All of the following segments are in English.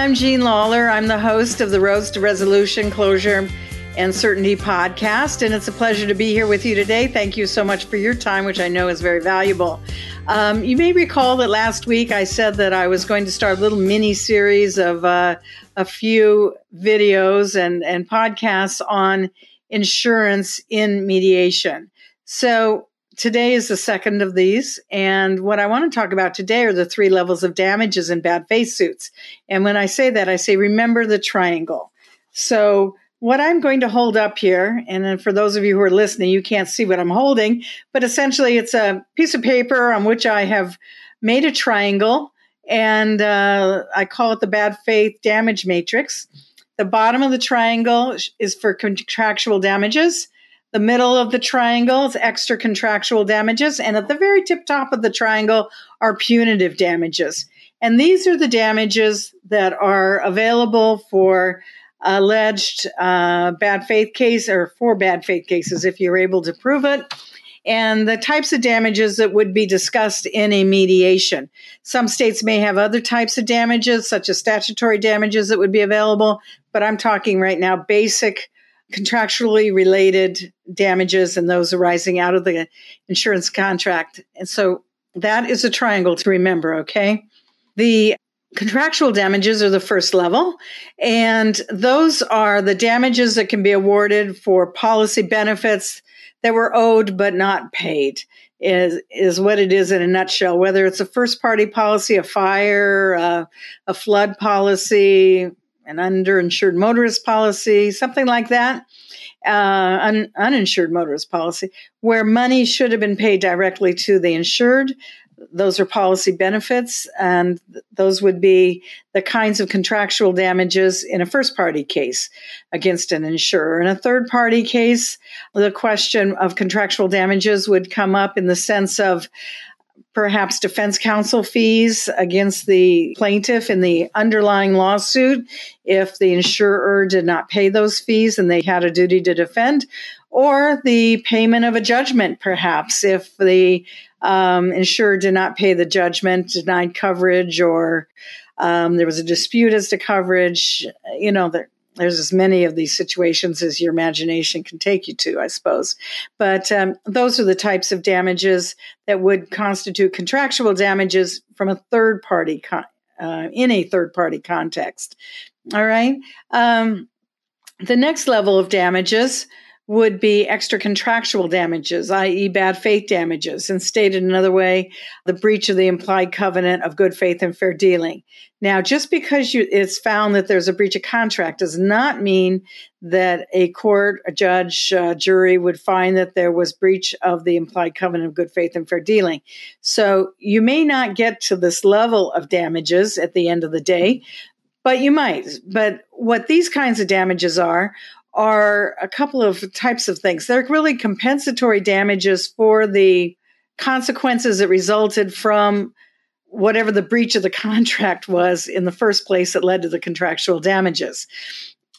I'm Jean Lawler. I'm the host of the Roads to Resolution, Closure, and Certainty podcast, and it's a pleasure to be here with you today. Thank you so much for your time, which I know is very valuable. Um, you may recall that last week I said that I was going to start a little mini series of uh, a few videos and, and podcasts on insurance in mediation. So today is the second of these. And what I want to talk about today are the three levels of damages in bad faith suits. And when I say that, I say, remember the triangle. So what I'm going to hold up here, and then for those of you who are listening, you can't see what I'm holding, but essentially it's a piece of paper on which I have made a triangle, and uh, I call it the bad faith damage matrix. The bottom of the triangle is for contractual damages. The middle of the triangle is extra contractual damages. And at the very tip top of the triangle are punitive damages. And these are the damages that are available for alleged uh, bad faith case or for bad faith cases if you're able to prove it and the types of damages that would be discussed in a mediation. Some states may have other types of damages, such as statutory damages that would be available, but I'm talking right now basic contractually related damages and those arising out of the insurance contract. And so that is a triangle to remember, okay? The contractual damages are the first level, and those are the damages that can be awarded for policy benefits that were owed but not paid. Is is what it is in a nutshell. Whether it's a first party policy, a fire, uh, a flood policy, an underinsured motorist policy, something like that, uh, un- uninsured motorist policy, where money should have been paid directly to the insured. Those are policy benefits, and those would be the kinds of contractual damages in a first party case against an insurer. In a third party case, the question of contractual damages would come up in the sense of perhaps defense counsel fees against the plaintiff in the underlying lawsuit if the insurer did not pay those fees and they had a duty to defend, or the payment of a judgment, perhaps, if the um, insurer did not pay the judgment, denied coverage, or um, there was a dispute as to coverage. You know, there, there's as many of these situations as your imagination can take you to, I suppose. But um, those are the types of damages that would constitute contractual damages from a third party con- uh, in a third party context. All right. Um, the next level of damages would be extra contractual damages, i.e., bad faith damages, and stated another way, the breach of the implied covenant of good faith and fair dealing. Now, just because you, it's found that there's a breach of contract does not mean that a court, a judge, a jury would find that there was breach of the implied covenant of good faith and fair dealing. So you may not get to this level of damages at the end of the day, but you might. But what these kinds of damages are are a couple of types of things. They're really compensatory damages for the consequences that resulted from whatever the breach of the contract was in the first place that led to the contractual damages.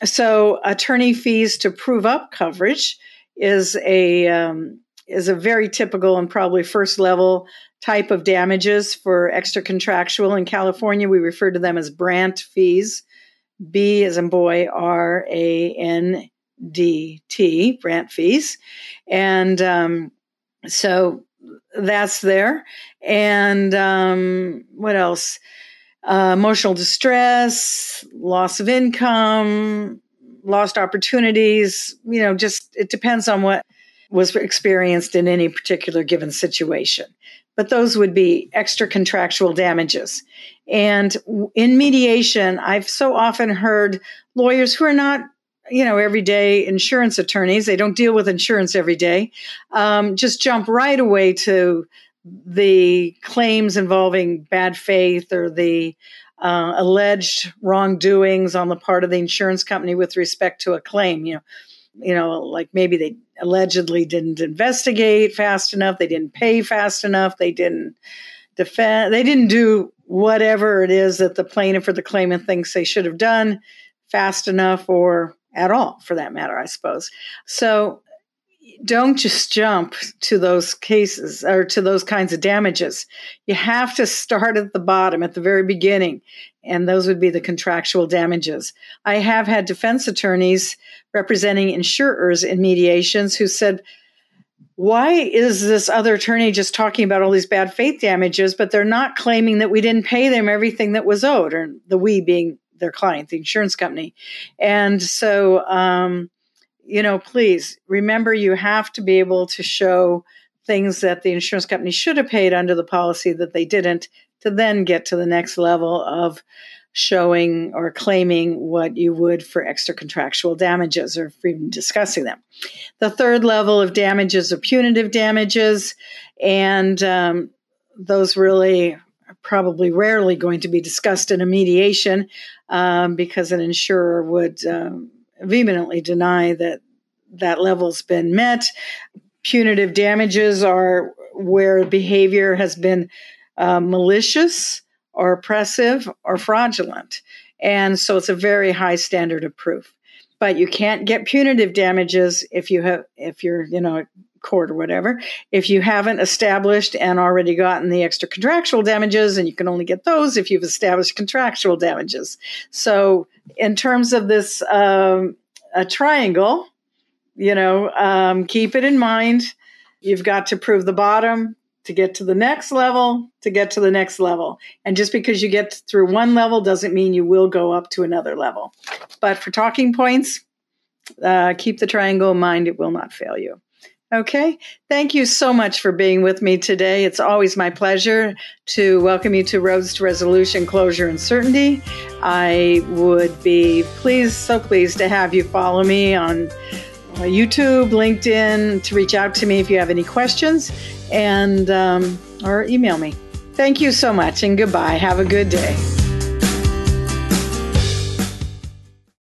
So, attorney fees to prove up coverage is a um, is a very typical and probably first level type of damages for extra contractual. In California, we refer to them as Brandt fees. B as in boy, R A N D T, Brandt fees. And um, so that's there. And um, what else? Uh, emotional distress, loss of income, lost opportunities. You know, just it depends on what was experienced in any particular given situation. But those would be extra contractual damages. And in mediation, I've so often heard lawyers who are not, you know, everyday insurance attorneys, they don't deal with insurance every day, um, just jump right away to the claims involving bad faith or the uh, alleged wrongdoings on the part of the insurance company with respect to a claim. You know, you know, like maybe they allegedly didn't investigate fast enough, they didn't pay fast enough, they didn't defend, they didn't do whatever it is that the plaintiff or the claimant thinks they should have done fast enough or at all for that matter, I suppose. So don't just jump to those cases or to those kinds of damages. You have to start at the bottom, at the very beginning, and those would be the contractual damages. I have had defense attorneys representing insurers in mediations who said, why is this other attorney just talking about all these bad faith damages, but they're not claiming that we didn't pay them everything that was owed, or the we being their client, the insurance company? And so, um, you know, please remember you have to be able to show things that the insurance company should have paid under the policy that they didn't to then get to the next level of showing or claiming what you would for extra contractual damages or even discussing them. The third level of damages are punitive damages, and um, those really are probably rarely going to be discussed in a mediation um, because an insurer would um, vehemently deny that that level's been met. Punitive damages are where behavior has been uh, malicious or oppressive or fraudulent. And so it's a very high standard of proof. But you can't get punitive damages if you have if you're, you know, court or whatever, if you haven't established and already gotten the extra contractual damages, and you can only get those if you've established contractual damages. So, in terms of this um, a triangle, you know, um, keep it in mind. You've got to prove the bottom, to get to the next level, to get to the next level. And just because you get through one level doesn't mean you will go up to another level. But for talking points, uh, keep the triangle in mind, it will not fail you. Okay. Thank you so much for being with me today. It's always my pleasure to welcome you to Roads to Resolution, Closure, and Certainty. I would be pleased, so pleased to have you follow me on uh, YouTube, LinkedIn, to reach out to me if you have any questions and um, or email me. Thank you so much and goodbye. Have a good day.